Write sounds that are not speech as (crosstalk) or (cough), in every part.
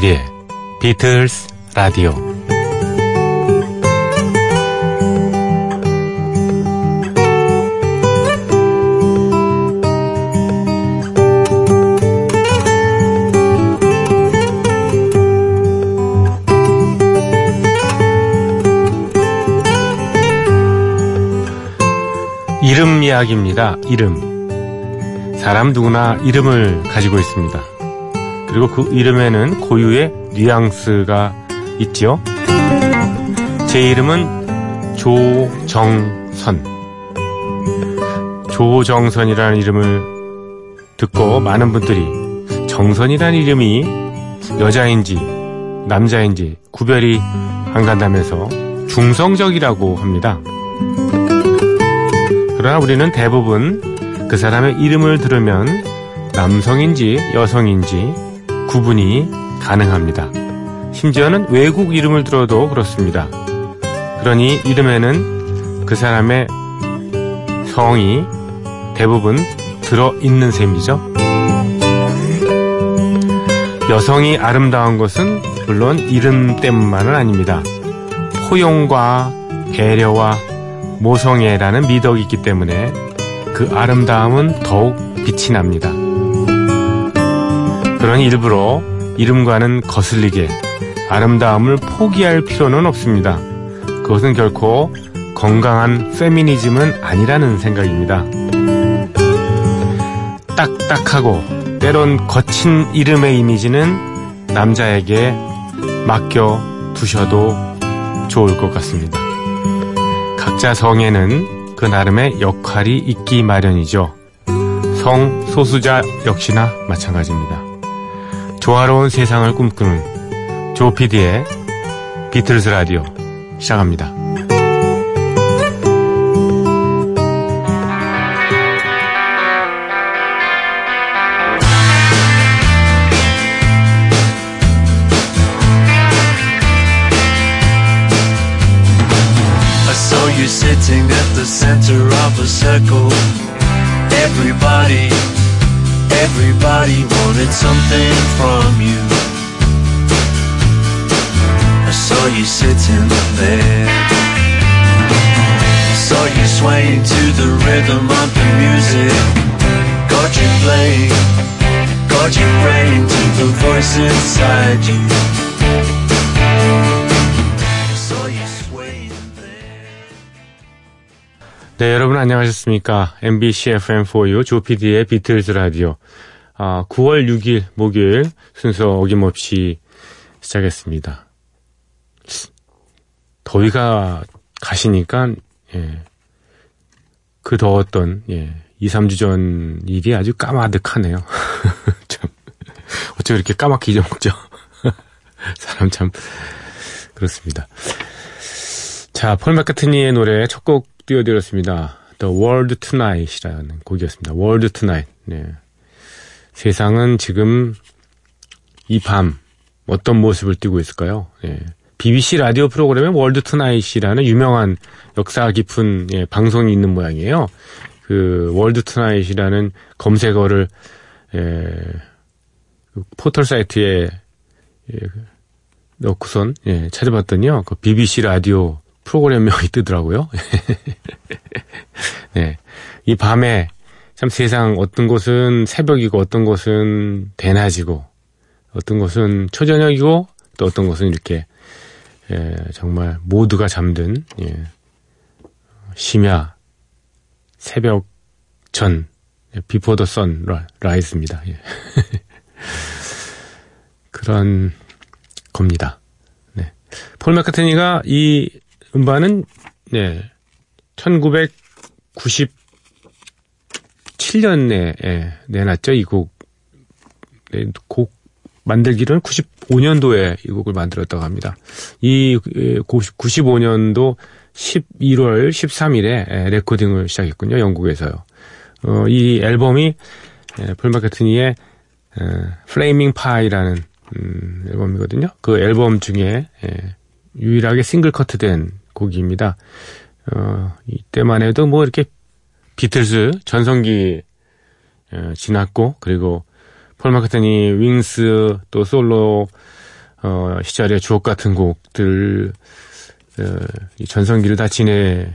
조피디의 비틀스 라디오 이름 이야기입니다. 이름. 사람 누구나 이름을 가지고 있습니다. 그리고 그 이름에는 고유의 뉘앙스가 있지요. 제 이름은 조정선. 조정선이라는 이름을 듣고 많은 분들이 정선이라는 이름이 여자인지 남자인지 구별이 안 간다면서 중성적이라고 합니다. 그러나 우리는 대부분 그 사람의 이름을 들으면 남성인지 여성인지 구분이 가능합니다. 심지어는 외국 이름을 들어도 그렇습니다. 그러니 이름에는 그 사람의 성이 대부분 들어있는 셈이죠. 여성이 아름다운 것은 물론 이름 때문만은 아닙니다. 포용과 배려와 모성애라는 미덕이 있기 때문에 그 아름다움은 더욱 빛이 납니다. 그러니 일부러 이름과는 거슬리게 아름다움을 포기할 필요는 없습니다. 그것은 결코 건강한 페미니즘은 아니라는 생각입니다. 딱딱하고 때론 거친 이름의 이미지는 남자에게 맡겨 두셔도 좋을 것 같습니다. 각자 성에는 그 나름의 역할이 있기 마련이죠. 성 소수자 역시나 마찬가지입니다. 조화로운 세상을 꿈꾸는 조피디의 비틀스 라디오 시작합니다. everybody wanted something from you. I saw you sitting there. I saw you swaying to the rhythm of the music. Got you playing, got you praying to the voice inside you. I saw you swaying there. 네, 여러분 안녕하셨습니까? MBC FM4U 조피디의 비틀즈 라디오. 아, 9월 6일 목요일 순서 어김없이 시작했습니다. 더위가 가시니까, 예, 그 더웠던, 예, 2, 3주 전 일이 아주 까마득하네요. (laughs) 참, 어쩜 이렇게 까맣게 잊어먹죠? (laughs) 사람 참, 그렇습니다. 자, 폴 마카트니의 노래 첫 곡 띄워드렸습니다. The World Tonight이라는 곡이었습니다. World Tonight. 네. 세상은 지금 이 밤 어떤 모습을 띠고 있을까요? 예. BBC 라디오 프로그램에 World Tonight이라는 유명한 역사 깊은 예, 방송이 있는 모양이에요. 그 World Tonight이라는 검색어를 예, 그 포털 사이트에 예, 넣고선 예, 찾아봤더니요. 그 BBC 라디오 프로그램명이 뜨더라고요. (laughs) 네. 이 밤에 참 세상 어떤 곳은 새벽이고 어떤 곳은 대낮이고 어떤 곳은 초저녁이고 또 어떤 곳은 이렇게 예, 정말 모두가 잠든 예, 심야 새벽 전 Before the Sunrise입니다. 예. (laughs) 그런 겁니다. 네. 폴 맥카트니가 이 음반은 네, 1997년에 예, 내놨죠. 이 곡. 네, 곡 만들기로는 95년도에 이 곡을 만들었다고 합니다. 이 95년도 11월 13일에 레코딩을 시작했군요. 영국에서요. 어, 이 앨범이 예, 폴 마카트니의 Flaming Pie라는 음, 앨범이거든요. 그 앨범 중에 예, 유일하게 싱글 커트된 곡입니다. 어, 이때만 해도 뭐 이렇게 비틀즈 전성기 어, 지났고 그리고 폴 마카트니 윙스 또 솔로 어, 시절의 주옥 같은 곡들 어, 이 전성기를 다 지내기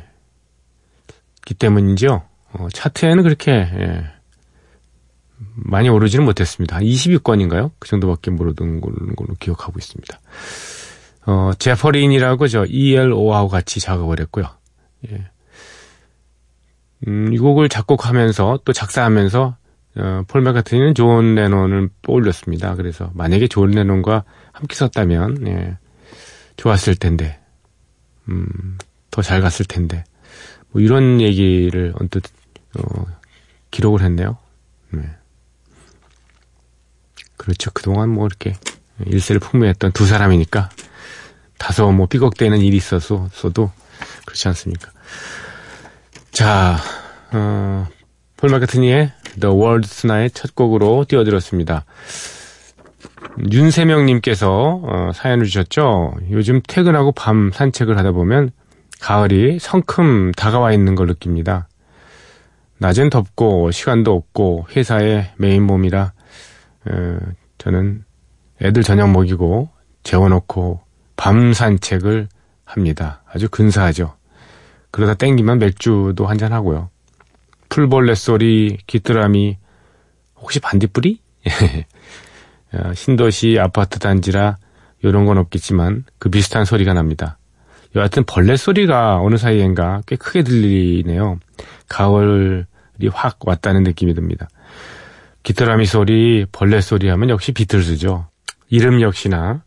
때문인지요. 어, 차트에는 그렇게 예, 많이 오르지는 못했습니다. 한 20위권인가요? 그 정도밖에 모르던 걸로, 걸로 기억하고 있습니다. 어, 제퍼린이라고 저 ELO하고 같이 작업을 했고요. 예. 음, 이 곡을 작곡하면서 또 작사하면서 어, 폴 맥카트니는 존 레논을 떠올렸습니다. 그래서 만약에 존 레논과 함께 썼다면 예, 좋았을 텐데, 음, 더 잘 갔을 텐데, 뭐 이런 얘기를 언뜻 어, 기록을 했네요. 네. 그렇죠. 그동안 뭐 이렇게 일세를 풍미했던 두 사람이니까 다소 뭐 삐걱대는 일이 있어서도 그렇지 않습니까? 자, 어, 폴 마카트니의 The World's Night 첫 곡으로 띄워드렸습니다. 윤세명님께서 어, 사연을 주셨죠. 요즘 퇴근하고 밤 산책을 하다 보면 가을이 성큼 다가와 있는 걸 느낍니다. 낮엔 덥고 시간도 없고 회사의 메인 몸이라 어, 저는 애들 저녁 먹이고 재워놓고 밤 산책을 합니다. 아주 근사하죠. 그러다 땡기면 맥주도 한잔 하고요. 풀벌레 소리, 귀뚜라미, 혹시 반딧불이? (laughs) 어, 신도시 아파트 단지라 이런 건 없겠지만 그 비슷한 소리가 납니다. 여하튼 벌레 소리가 어느 사이엔가 꽤 크게 들리네요. 가을이 확 왔다는 느낌이 듭니다. 귀뚜라미 소리, 벌레 소리 하면 역시 비틀즈죠. 이름 역시나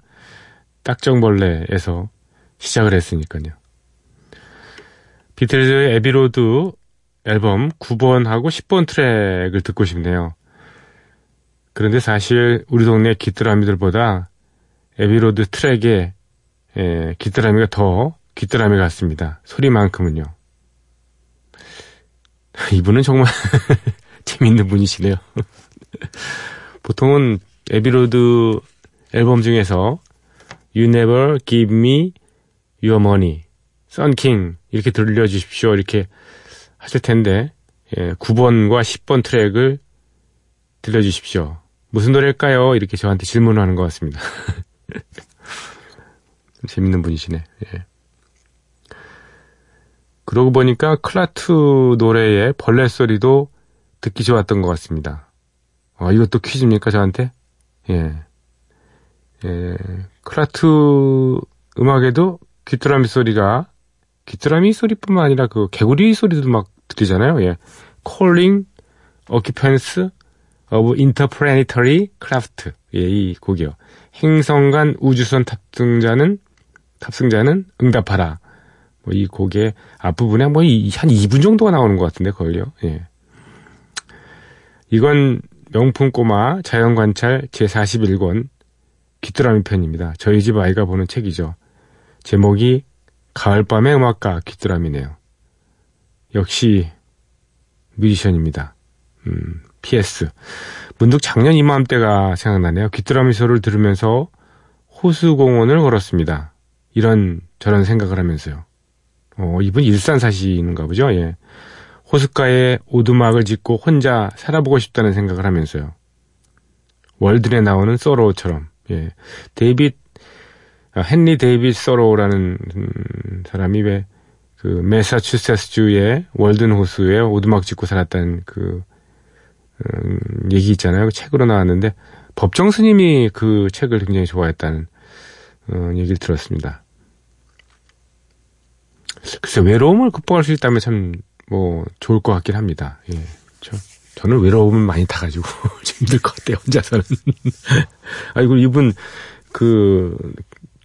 딱정벌레에서 시작을 했으니까요. 비틀즈의 Abbey Road 앨범 9번하고 10번 트랙을 듣고 싶네요. 그런데 사실 우리 동네 귀뚜라미들보다 Abbey Road 트랙에 예, 귀뚜라미가 더 귀뚜라미 같습니다. 소리만큼은요. (laughs) 이분은 정말 (laughs) 재밌는 분이시네요. (laughs) 보통은 Abbey Road 앨범 중에서 You Never Give Me Your Money, Sun King 이렇게 들려주십시오 이렇게 하실 텐데 예, 9번과 10번 트랙을 들려주십시오. 무슨 노래일까요? 이렇게 저한테 질문을 하는 것 같습니다. (laughs) 재밌는 분이시네. 예. 그러고 보니까 클라트 노래의 벌레 소리도 듣기 좋았던 것 같습니다. 아, 이것도 퀴즈입니까, 저한테? 예. 예. 클라트 음악에도 귀뚜라미 소리가, 귀뚜라미 소리뿐만 아니라 그 개구리 소리도 막 들리잖아요. 예. Calling Occupants of Interplanetary Craft. 예, 이 곡이요. 행성 간 우주선 탑승자는, 탑승자는 응답하라. 뭐 이 곡의 앞부분에 뭐한 2분 정도가 나오는 것 같은데, 거의요. 예. 이건 명품 꼬마 자연관찰 제41권 귀뚜라미 편입니다. 저희 집 아이가 보는 책이죠. 제목이 가을밤의 음악가 귀뚜라미네요. 역시 뮤지션입니다. 음, PS. 문득 작년 이맘때가 생각나네요. 귀뚜라미 소를 들으면서 호수공원을 걸었습니다. 이런 저런 생각을 하면서요. 어, 이분 일산 사시는가 보죠. 예. 호숫가에 오두막을 짓고 혼자 살아보고 싶다는 생각을 하면서요. 월든에 나오는 서로우처럼 예. 데이빗 아, 헨리 데이빗 서로우라는 음, 사람이 왜그 메사추세츠 주의 월든 호수에 오두막 짓고 살았다는 그 음, 얘기 있잖아요. 그 책으로 나왔는데 법정 스님이 그 책을 굉장히 좋아했다는 어, 얘기를 들었습니다. 글쎄 외로움을 극복할 수 있다면 참 뭐 좋을 것 같긴 합니다. 예. 저, 저는 외로움을 많이 타가지고 (laughs) 힘들 것 같아요 혼자서는. (laughs) 아이고 이분 그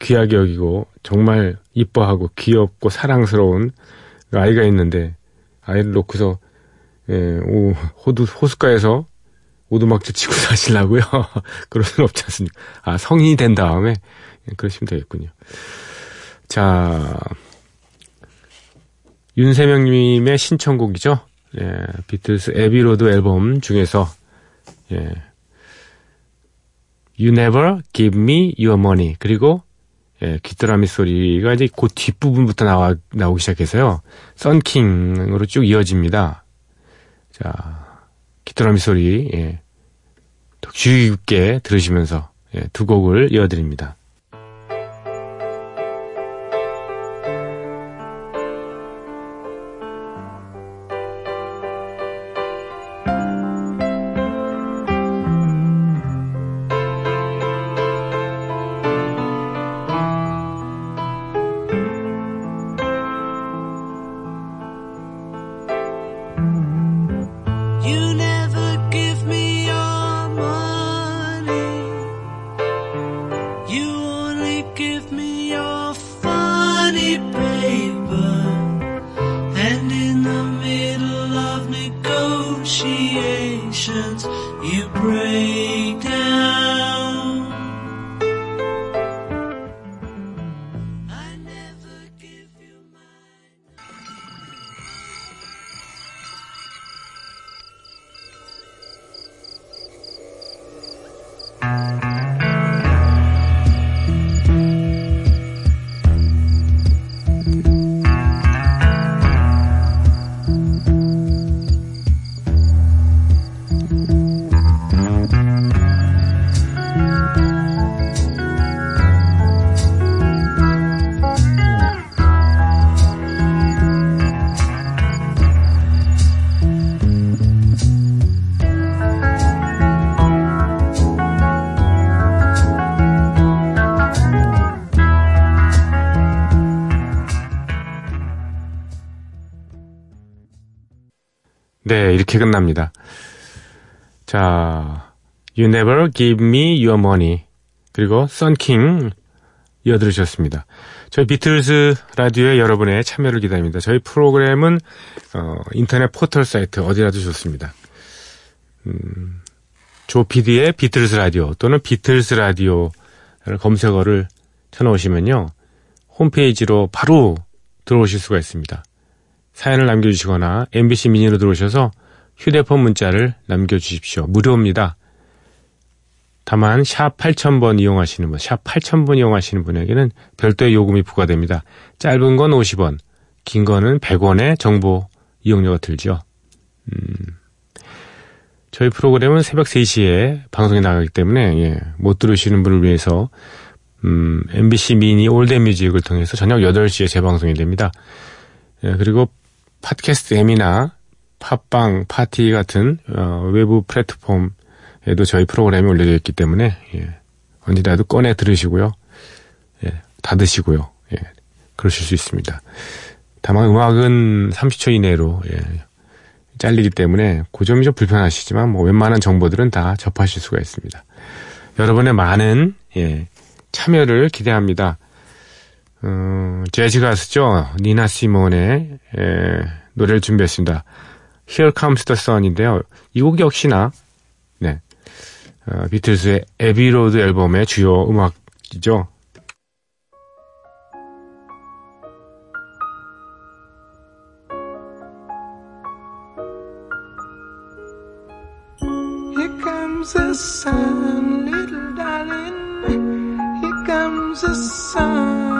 귀하게 여기고 정말 이뻐하고 귀엽고 사랑스러운 아이가 있는데 아이를 놓고서 예, 오, 호두, 호숫가에서 오두막집 짓고 (laughs) 사시려고요. (laughs) 그럴 수는 없지 않습니까? 아, 성인이 된 다음에 예, 그러시면 되겠군요. 자, 윤세명님의 신청곡이죠. 예, 비틀스 Abbey Road 앨범 중에서 예, You Never Give Me Your Money 그리고 예, 귀뚜라미 소리가 이제 그 뒷부분부터 나와, 나오기 시작해서요. 썬킹으로 쭉 이어집니다. 자, 귀뚜라미 소리, 예. 주의 깊게 들으시면서 예, 두 곡을 이어드립니다. 이렇게 끝납니다. 자, You Never Give Me Your Money 그리고 Sun King 이어 들으셨습니다. 저희 비틀스 라디오에 여러분의 참여를 기다립니다. 저희 프로그램은 어, 인터넷 포털 사이트 어디라도 좋습니다. 음, 조피디의 비틀스 라디오 또는 비틀스 라디오를 검색어를 쳐놓으시면요. 홈페이지로 바로 들어오실 수가 있습니다. 사연을 남겨주시거나 MBC 미니로 들어오셔서 휴대폰 문자를 남겨주십시오. 무료입니다. 다만 샵 8000번 이용하시는 분, 샵 8000번 이용하시는 분에게는 별도의 요금이 부과됩니다. 짧은 건 50원, 긴 거는 100원의 정보 이용료가 들죠. 음, 저희 프로그램은 새벽 3시에 방송이 나가기 때문에 예, 못 들으시는 분을 위해서 음, MBC 미니 올드뮤직을 통해서 저녁 8시에 재방송이 됩니다. 예, 그리고 팟캐스트 M이나 팟빵, 파티 같은 어, 외부 플랫폼에도 저희 프로그램이 올려져 있기 때문에 예, 언제라도 꺼내 들으시고요. 예, 닫으시고요. 예, 그러실 수 있습니다. 다만 음악은 30초 이내로 예, 잘리기 때문에 그 점이 좀 불편하시지만 뭐 웬만한 정보들은 다 접하실 수가 있습니다. 여러분의 많은 예, 참여를 기대합니다. 어, 재즈 가수죠. 니나 시몬의 예, 노래를 준비했습니다. Here Comes the Sun인데요. 이 곡 역시나 네, 어, 비틀스의 에비로드 앨범의 주요 음악이죠. The sun, little darling. Here comes the sun.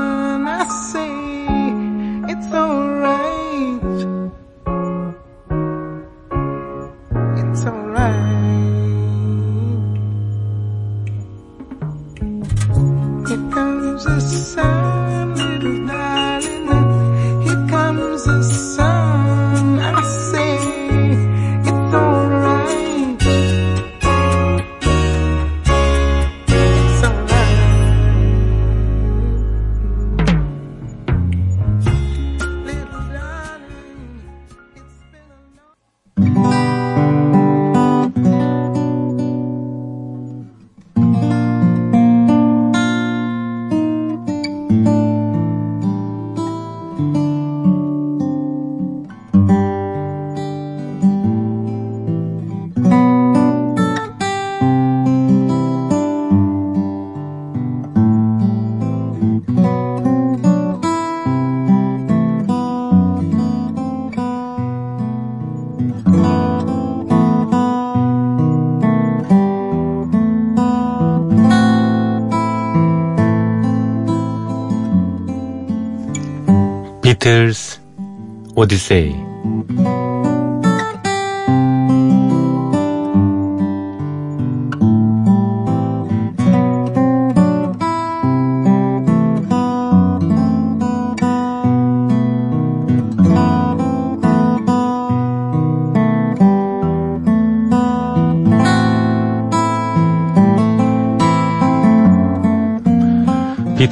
비틀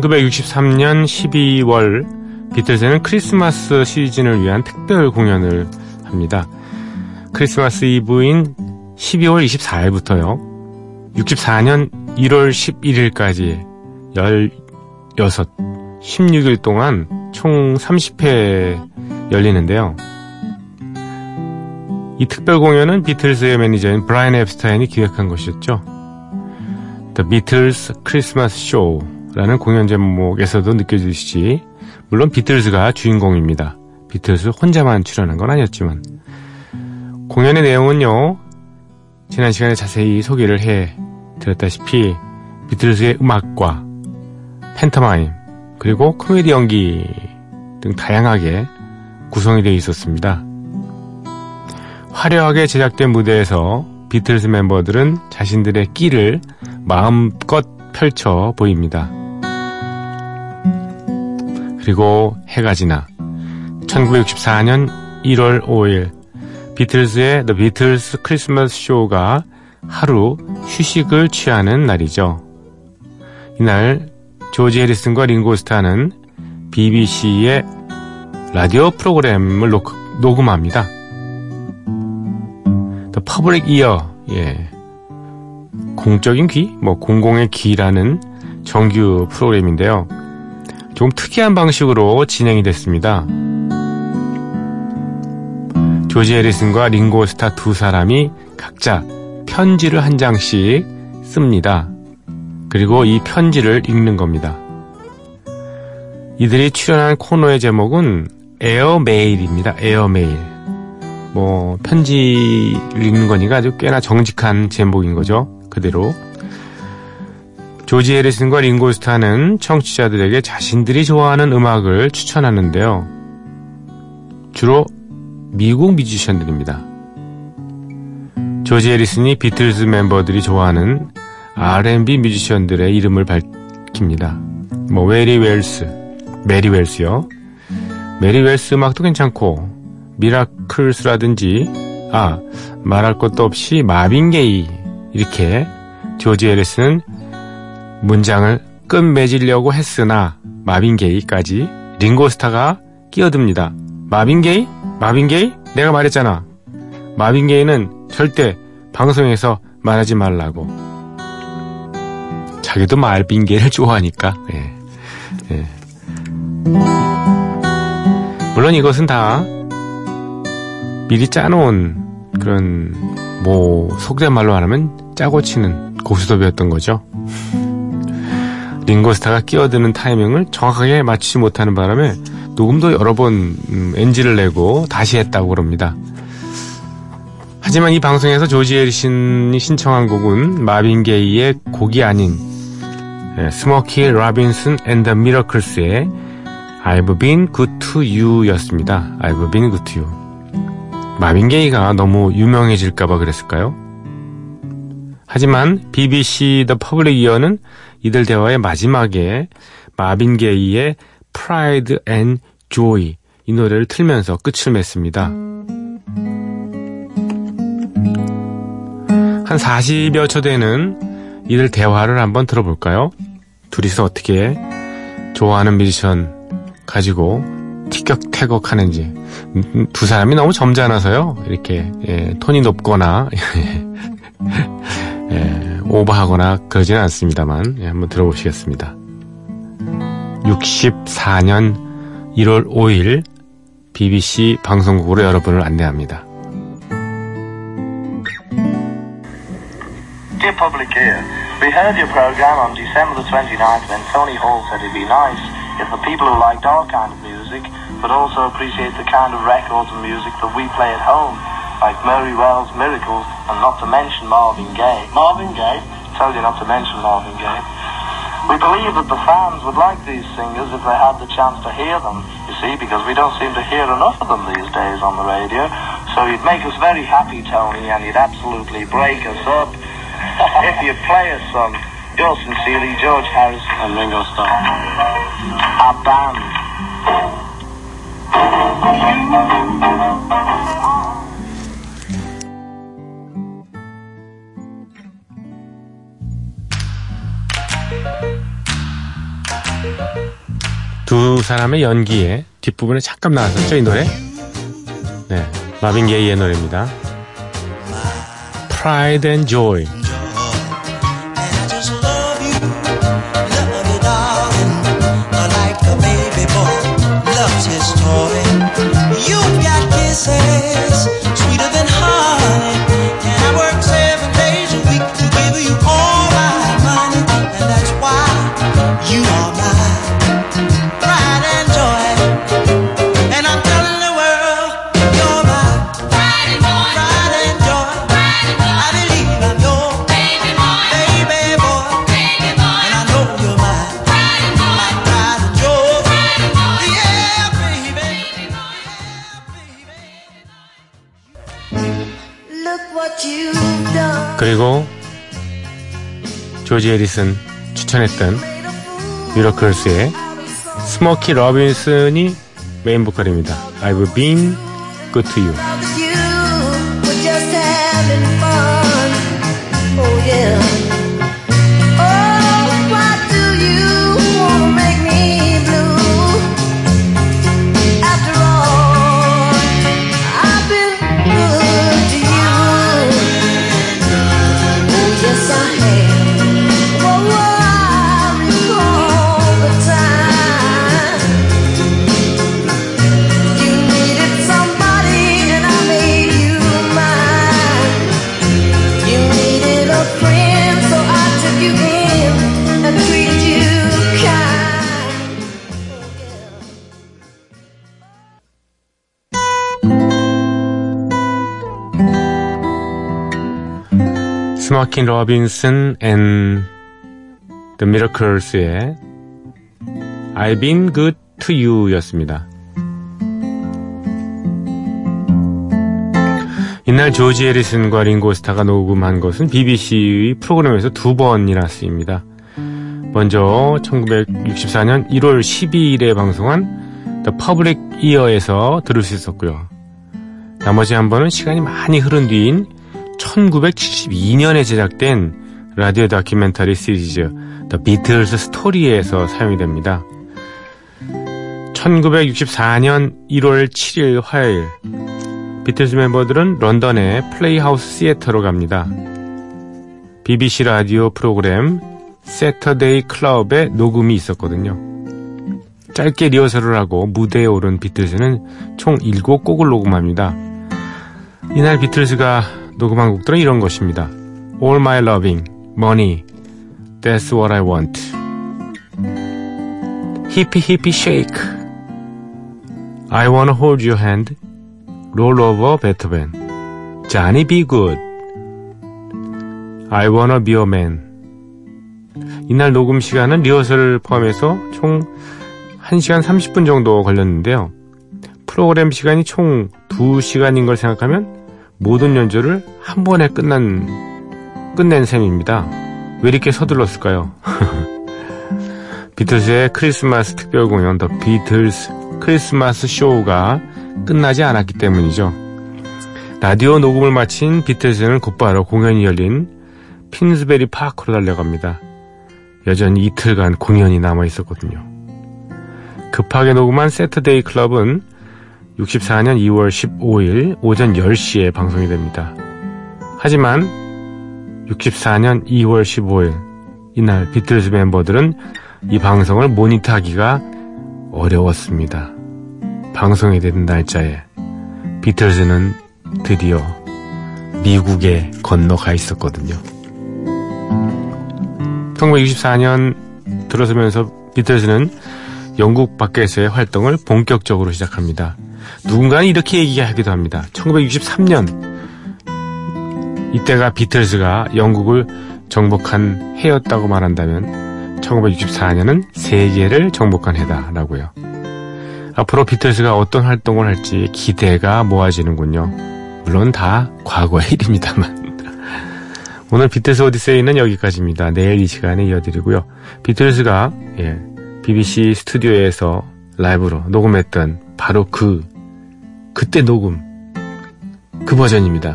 1963년 12월 비틀즈는 크리스마스 시즌을 위한 특별 공연을 합니다. 크리스마스 이브인 12월 24일부터요. 64년 1월 11일까지 16, 16일 동안 총 30회 열리는데요. 이 특별 공연은 비틀스의 매니저인 브라이언 앱스타인이 기획한 것이었죠. The Beatles Christmas Show 라는 공연 제목에서도 느껴지시지 물론 비틀즈가 주인공입니다. 비틀즈 혼자만 출연한 건 아니었지만 공연의 내용은요. 지난 시간에 자세히 소개를 해 드렸다시피 비틀즈의 음악과 팬터마임 그리고 코미디 연기 등 다양하게 구성이 되어 있었습니다. 화려하게 제작된 무대에서 비틀즈 멤버들은 자신들의 끼를 마음껏 펼쳐 보입니다. 그리고 해가 지나 1964년 1월 5일 비틀즈의 The Beatles 크리스마스 쇼가 하루 휴식을 취하는 날이죠. 이날 조지 해리슨과 링고 스타는 BBC의 라디오 프로그램을 녹, 녹음합니다. The Public Ear, 예. 공적인 귀? 뭐, 공공의 귀라는 정규 프로그램인데요. 좀 특이한 방식으로 진행이 됐습니다. 조지 해리슨과 링고 스타 두 사람이 각자 편지를 한 장씩 씁니다. 그리고 이 편지를 읽는 겁니다. 이들이 출연한 코너의 제목은 에어메일입니다. 에어메일. 뭐 편지를 읽는 거니까 아주 꽤나 정직한 제목인 거죠. 그대로. 조지 해리슨과 링고 스타는 청취자들에게 자신들이 좋아하는 음악을 추천하는데요. 주로 미국 뮤지션들입니다. 조지 해리슨이 비틀즈 멤버들이 좋아하는 R&B 뮤지션들의 이름을 밝힙니다. 뭐 웨리 웰스, 메리 웰스요. 메리 웰스 음악도 괜찮고 미라클스라든지 아 말할 것도 없이 마빈 게이 이렇게 조지 해리슨은 문장을 끝맺으려고 했으나 마빈 게이까지 링고스타가 끼어듭니다. 마빈 게이? 마빈 게이? 내가 말했잖아. 마빈 게이는 절대 방송에서 말하지 말라고. 자기도 말빈 게이를 좋아하니까. 예. 예. 물론 이것은 다 미리 짜놓은 그런 뭐 속된 말로 말하면 짜고 치는 고스톱이었던 거죠. 링고스타가 끼어드는 타이밍을 정확하게 맞추지 못하는 바람에 녹음도 여러 번 음, NG를 내고 다시 했다고 그럽니다. 하지만 이 방송에서 조지 해리슨이 신청한 곡은 마빈 게이의 곡이 아닌 예, 스모키 라빈슨 and the Miracles의 I've been good to you 였습니다. I've been good to you. 마빈 게이가 너무 유명해질까봐 그랬을까요? 하지만 BBC The Public Ear는 이들 대화의 마지막에 마빈 게이의 Pride and Joy 이 노래를 틀면서 끝을 맺습니다. 한 40여 초 되는 이들 대화를 한번 들어볼까요? 둘이서 어떻게 좋아하는 뮤지션 가지고 티격태격 하는지 음, 두 사람이 너무 점잖아서요 이렇게 예, 톤이 높거나 (laughs) 예, 오버하거나 그러지는 않습니다만 예, 한번 들어보시겠습니다 64년 1월 5일 BBC 방송국으로 여러분을 안내합니다 Dear public ear, we heard your program on December the 29th when Tony Hall said it'd be nice if the people who liked our kind of music but also appreciate the kind of records and music that we play at home, like Murray Wells' Miracles and not to mention Marvin Gaye. Marvin Gaye? tell you not to mention Marvin Gaye. We believe that the fans would like these singers if they had the chance to hear them, you see, because we don't seem to hear enough of them these days on the radio. So you'd make us very happy, Tony, and you'd absolutely break us up (laughs) if you'd play us some. Yours sincerely, George Harris and Ringo Starr. A band. 두 사람의 연기에 뒷부분에 잠깐 나왔었죠, 이 노래? 네. 마빈 게이의 노래입니다. Pride and Joy. 조지 해리슨 추천했던 미러클스의 스모키 러빈슨이 메인 보컬입니다. I've been good to you. 스모키 러빈슨 and The Miracles의 I've been good to you 였습니다. 이날 조지 해리슨과 링고 스타가 녹음한 것은 BBC의 프로그램에서 두 번이나 쓰입니다. 먼저 1964년 1월 12일에 방송한 The Public Ear에서 들을 수 있었고요. 나머지 한 번은 시간이 많이 흐른 뒤인 1972년에 제작된 라디오 다큐멘터리 시리즈 The Beatles Story에서 사용이 됩니다. 1964년 1월 7일 화요일 비틀즈 멤버들은 런던의 Playhouse Theatre로 갑니다. BBC 라디오 프로그램 Saturday Club에 녹음이 있었거든요. 짧게 리허설을 하고 무대에 오른 비틀즈는 총 7곡을 녹음합니다. 이날 비틀즈가 녹음한 곡들은 이런 것입니다. All My Loving, Money, That's What I Want, Hippie Hippie Shake, I Wanna Hold Your Hand, Roll Over Beethoven, Johnny Be Good, I Wanna Be a Man. 이날 녹음 시간은 리허설을 포함해서 총 1시간 30분 정도 걸렸는데요. 프로그램 시간이 총 2시간인 걸 생각하면 모든 연주를 한 번에 끝난 끝낸 셈입니다. 왜 이렇게 서둘렀을까요? (laughs) 비틀스의 크리스마스 특별 공연 The Beatles Christmas Show가 끝나지 않았기 때문이죠. 라디오 녹음을 마친 비틀스는 곧바로 공연이 열린 핀스베리 파크로 달려갑니다. 여전히 이틀간 공연이 남아 있었거든요. 급하게 녹음한 세트데이 클럽은 64년 2월 15일 오전 10시에 방송이 됩니다. 하지만 64년 2월 15일 이날 비틀즈 멤버들은 이 방송을 모니터하기가 어려웠습니다. 방송이 된 날짜에 비틀즈는 드디어 미국에 건너가 있었거든요. 1964년 들어서면서 비틀즈는 영국 밖에서의 활동을 본격적으로 시작합니다. 누군가는 이렇게 얘기하기도 합니다. 1963년 이때가 비틀즈가 영국을 정복한 해였다고 말한다면 1964년은 세계를 정복한 해다라고요. 앞으로 비틀스가 어떤 활동을 할지 기대가 모아지는군요. 물론 다 과거의 일입니다만. (laughs) 오늘 비틀스 오디세이는 여기까지입니다. 내일 이 시간에 이어드리고요. 비틀스가 예, BBC 스튜디오에서 라이브로 녹음했던 바로 그 그때 녹음 그 버전입니다.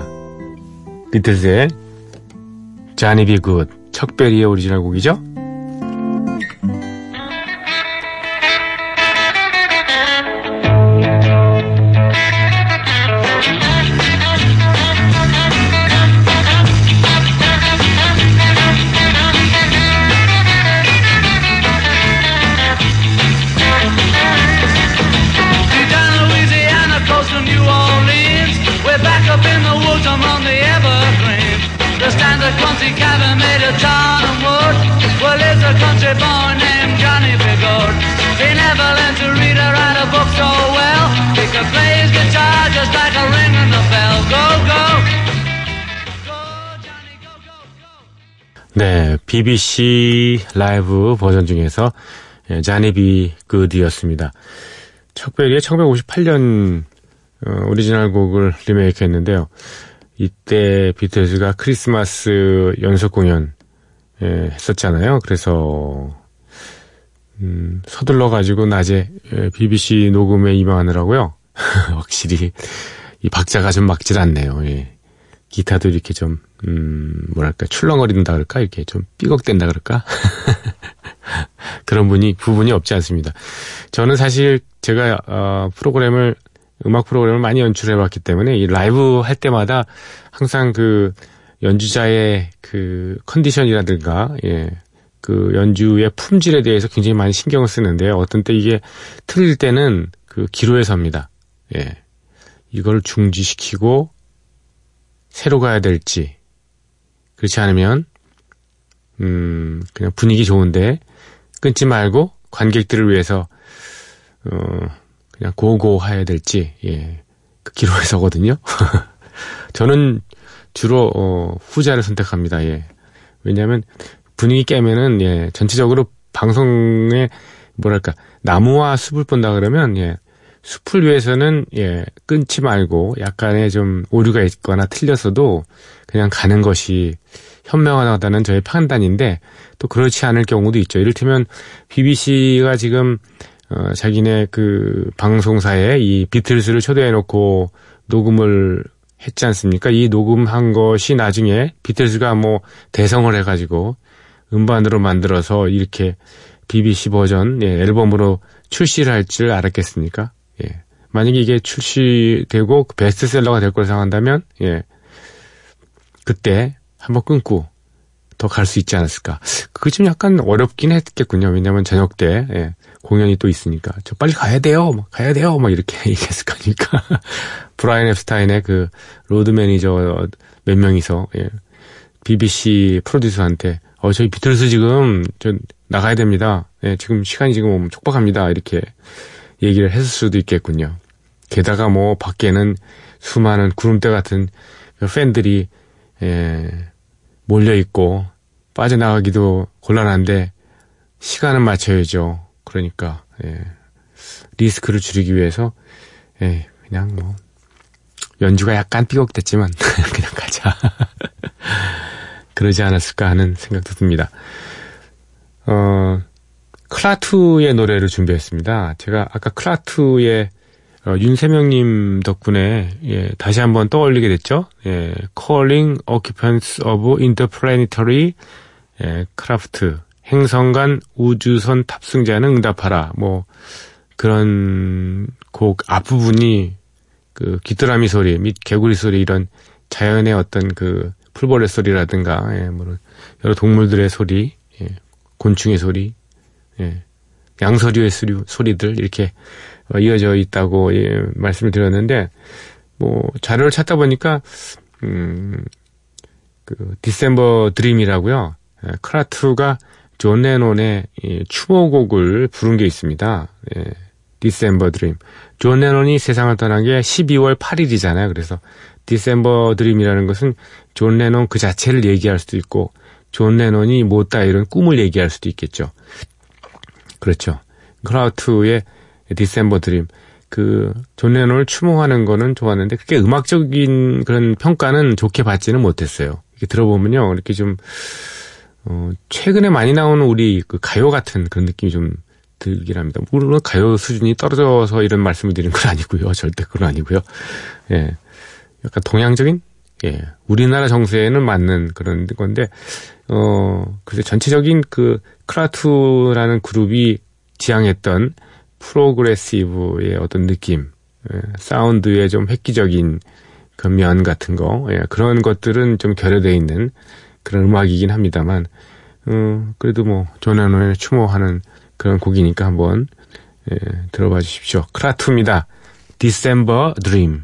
Johnny B. Goode 척베리의 오리지널 곡이죠. 네, BBC 라이브 버전 중에서 예, Johnny B. Goode였습니다. 척베리의 1958년 어, 오리지널 곡을 리메이크했는데요. 이때 비틀즈가 크리스마스 연속 공연 예, 했었잖아요. 그래서 음, 서둘러 가지고 낮에 예, BBC 녹음에 임하느라고요. (laughs) 확실히 이 박자가 좀 맞질 않네요. 예. 기타도 이렇게 좀, 음, 뭐랄까, 출렁거린다 그럴까? 이렇게 좀 삐걱댄다 그럴까? (laughs) 그런 분이, 부분이 없지 않습니다. 저는 사실 제가, 어, 프로그램을, 음악 프로그램을 많이 연출해 봤기 때문에 이 라이브 할 때마다 항상 그 연주자의 그 컨디션이라든가, 예, 그 연주의 품질에 대해서 굉장히 많이 신경을 쓰는데요. 어떤 때 이게 틀릴 때는 그 기로에 섭니다. 예. 이걸 중지시키고 새로 가야 될지 그렇지 않으면 음 그냥 분위기 좋은데 끊지 말고 관객들을 위해서 어 그냥 고고 해야 될지 예 그 기로에 서거든요. (laughs) 저는 주로 어 후자를 선택합니다. 예. 왜냐하면 분위기 깨면은 예 전체적으로 방송에 뭐랄까 나무와 숲을 본다 그러면 예 숲을 위해서는 예 끊지 말고 약간의 좀 오류가 있거나 틀렸어도 그냥 가는 것이 현명하다는 저의 판단인데 또 그렇지 않을 경우도 있죠. 이를테면 BBC가 지금 어, 자기네 그 방송사에 이 비틀스를 초대해놓고 녹음을 했지 않습니까? 이 녹음한 것이 나중에 비틀스가 뭐 대성을 해가지고 음반으로 만들어서 이렇게 BBC 버전 예, 앨범으로 출시를 할 줄 알았겠습니까? 예. 만약에 이게 출시되고 베스트셀러가 될 걸 생각한다면 예. 그때 한번 끊고 더 갈 수 있지 않았을까. 그게 좀 약간 어렵긴 했겠군요. 왜냐면 저녁 때 예, 공연이 또 있으니까 저 빨리 가야 돼요. 막 가야 돼요. 막 이렇게 (laughs) 얘기했을 거니까. (laughs) 브라이언 앱스타인의 그 로드 매니저 몇 명이서 예, BBC 프로듀서한테 어 저희 비틀스 지금 저 나가야 됩니다. 예, 지금 시간이 지금 촉박합니다. 이렇게 얘기를 했을 수도 있겠군요. 게다가 뭐 밖에는 수많은 구름떼 같은 그 팬들이 예, 몰려 있고 빠져나가기도 곤란한데 시간은 맞춰야죠. 그러니까 예, 리스크를 줄이기 위해서 예, 그냥 뭐 연주가 약간 삐걱댔지만 (laughs) 그냥 가자. (laughs) 그러지 않았을까 하는 생각도 듭니다. 어, 클라투의 노래를 준비했습니다. 제가 아까 클라투의 어, 윤세명님 덕분에 예, 다시 한번 떠올리게 됐죠. 예, Calling Occupants of Interplanetary 예, Craft 행성 간 우주선 탑승자는 응답하라. 뭐 그런 곡 앞부분이 그 귀뚜라미 소리 및 개구리 소리 이런 자연의 어떤 그 풀벌레 소리라든가 예, 뭐 여러 동물들의 소리, 예, 곤충의 소리, 예, 양서류의 소리, 소리들 이렇게 어, 이어져 있다고 예, 말씀을 드렸는데 뭐 자료를 찾다 보니까 음, 그 December Dream이라고요. 예, 크라투가 존 레논의 이 추모곡을 부른 게 있습니다. 예, December Dream. 존 레논이 세상을 떠난 게 12월 8일이잖아요. 그래서 December Dream이라는 것은 존 레논 그 자체를 얘기할 수도 있고 존 레논이 못다 이룬 꿈을 얘기할 수도 있겠죠. 그렇죠. 크라투의 December Dream. 그, 존 레논을 추모하는 거는 좋았는데, 그게 음악적인 그런 평가는 좋게 받지는 못했어요. 이렇게 들어보면요, 이렇게 좀, 어, 최근에 많이 나오는 우리 그 가요 같은 그런 느낌이 좀 들긴 합니다. 물론 가요 수준이 떨어져서 이런 말씀을 드리는 건 아니고요. (laughs) 절대 그건 아니고요. 예. 약간 동양적인? 예. 우리나라 정세에는 맞는 그런 건데, 어, 그래서 전체적인 그 크라투라는 그룹이 지향했던 프로그레시브의 어떤 느낌, 예, 사운드의 좀 획기적인 그 면 같은 거, 예, 그런 것들은 좀 결여되어 있는 그런 음악이긴 합니다만, 어, 그래도 뭐, 존레논을 추모하는 그런 곡이니까 한번, 예, 들어봐 주십시오. 크라투입니다. December Dream.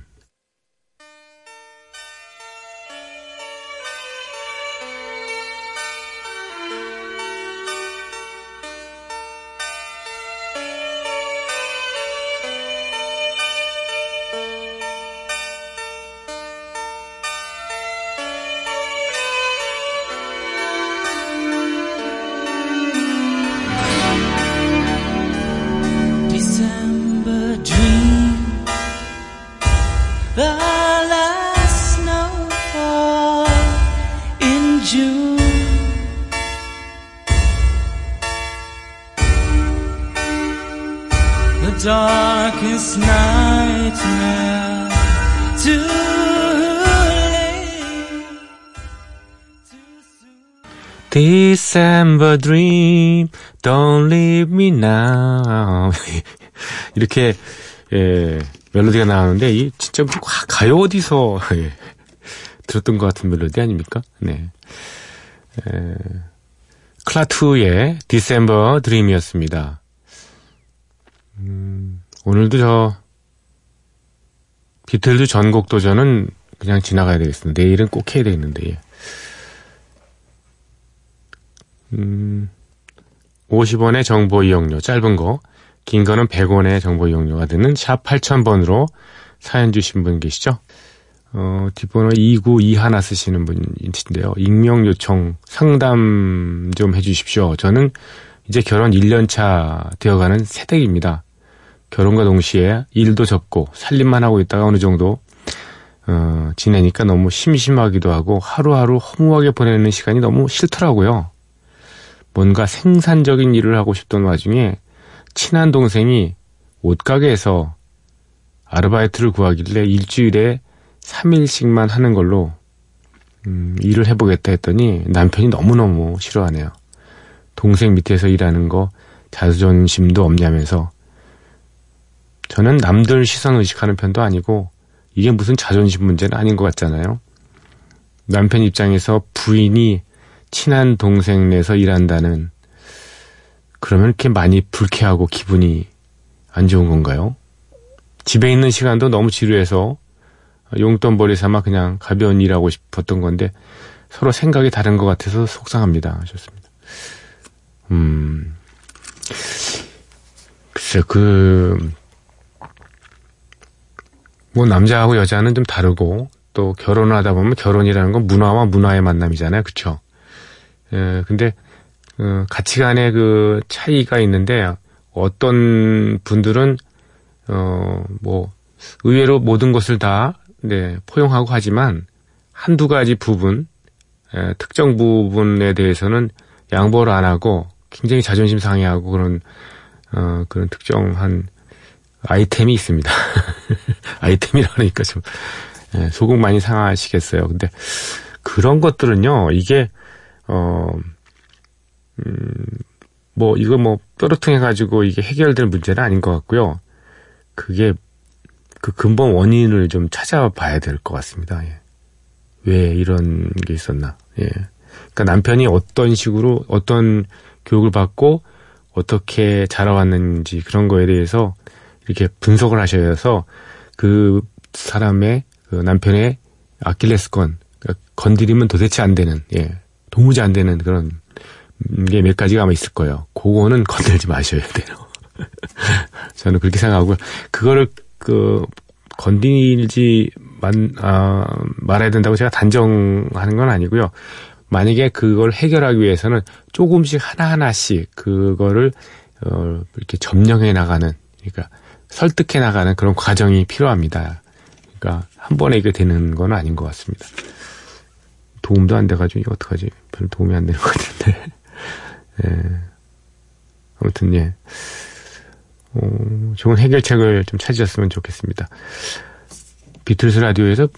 December Dream, Don't Leave Me Now. (laughs) 이렇게, 예, 멜로디가 나오는데, 이 진짜 뭐 가- 가요 어디서, (laughs) 예, 들었던 것 같은 멜로디 아닙니까? 네. 에, 클라투의 December Dream이었습니다. 음, 오늘도 저, 비틀즈 전곡 도전은 그냥 지나가야 되겠습니다. 내일은 꼭 해야 되겠는데, 예. 음, 50원의 정보 이용료, 짧은 거, 긴 거는 100원의 정보 이용료가 드는 샵 8000번으로 사연 주신 분 계시죠? 어, 뒷번호 2921 쓰시는 분이신데요. 익명 요청 상담 좀 해주십시오. 저는 이제 결혼 1년차 되어가는 새댁입니다. 결혼과 동시에 일도 접고 살림만 하고 있다가 어느 정도 어, 지내니까 너무 심심하기도 하고 하루하루 허무하게 보내는 시간이 너무 싫더라고요. 뭔가 생산적인 일을 하고 싶던 와중에 친한 동생이 옷가게에서 아르바이트를 구하길래 일주일에 3일씩만 하는 걸로 음, 일을 해보겠다 했더니 남편이 너무너무 싫어하네요. 동생 밑에서 일하는 거 자존심도 없냐면서 저는 남들 시선 의식하는 편도 아니고 이게 무슨 자존심 문제는 아닌 것 같잖아요. 남편 입장에서 부인이 친한 동생 내서 일한다는 그러면 이렇게 많이 불쾌하고 기분이 안 좋은 건가요? 집에 있는 시간도 너무 지루해서 용돈벌이 삼아 그냥 가벼운 일하고 싶었던 건데 서로 생각이 다른 것 같아서 속상합니다. 하셨습니다. 음, 글쎄 그, 뭐 남자하고 여자는 좀 다르고 또 결혼을 하다 보면 결혼이라는 건 문화와 문화의 만남이잖아요. 그쵸? 예, 근데 어, 가치관의 그 차이가 있는데 어떤 분들은 어 뭐 의외로 모든 것을 다 네, 포용하고 하지만 한두 가지 부분 에, 특정 부분에 대해서는 양보를 안 하고 굉장히 자존심 상해하고 그런 어 그런 특정한 아이템이 있습니다. (laughs) 아이템이라 그러니까 좀 예, 속은 많이 상하시겠어요. 근데 그런 것들은요, 이게 어, 음, 뭐, 이거 뭐, 뾰루퉁해가지고 이게 해결될 문제는 아닌 것 같고요. 그게, 그 근본 원인을 좀 찾아봐야 될 것 같습니다. 예. 왜 이런 게 있었나. 예. 그러니까 남편이 어떤 식으로, 어떤 교육을 받고, 어떻게 자라왔는지 그런 거에 대해서 이렇게 분석을 하셔야 해서 그 사람의, 그 남편의 아킬레스건, 그러니까 건드리면 도대체 안 되는, 예. 도무지 안 되는 그런 게 몇 가지가 아마 있을 거예요. 그거는 건들지 마셔야 돼요. (laughs) 저는 그렇게 생각하고요. 그거를 그 건들지 만, 아, 말아야 된다고 제가 단정하는 건 아니고요. 만약에 그걸 해결하기 위해서는 조금씩 하나하나씩 그거를 어, 이렇게 점령해 나가는 그러니까 설득해 나가는 그런 과정이 필요합니다. 그러니까 한 번에 이게 되는 건 아닌 것 같습니다. 도움도 안 돼가지고 이거 어떡하지? 별로 도움이 안 되는 것 같은데. (laughs) 예. 아무튼 예. 어, 좋은 해결책을 좀 찾으셨으면 좋겠습니다. 비틀스 라디오에서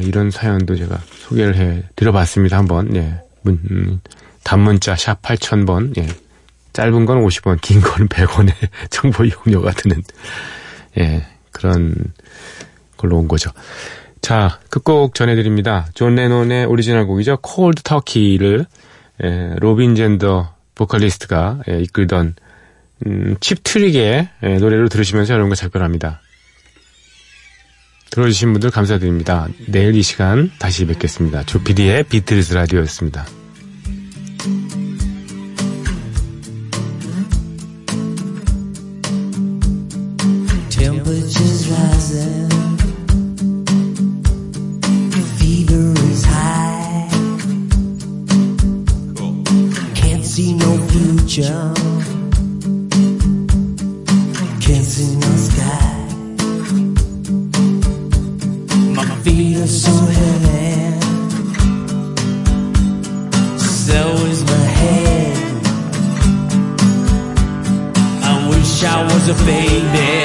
이런 사연도 제가 소개를 해 드려봤습니다. 한번 예. 문, 음, 단문자 샵 8000번 예. 짧은 건 50원, 긴 건 100원의 (laughs) 정보 이용료가 드는 예, 그런 걸로 온 거죠. 자, 끝곡 전해드립니다. 존 레논의 오리지널 곡이죠. Cold Turkey를 예, Robin Zander 보컬리스트가 예, 이끌던 음, 칩 트릭의 예, 노래로 들으시면서 여러분과 작별합니다. 들어주신 분들 감사드립니다. 내일 이 시간 다시 뵙겠습니다. 조피디의 비틀즈 라디오였습니다. Temperatures rising, future, can't see no sky. My feet are so heavy, so is my head. I wish I was a baby.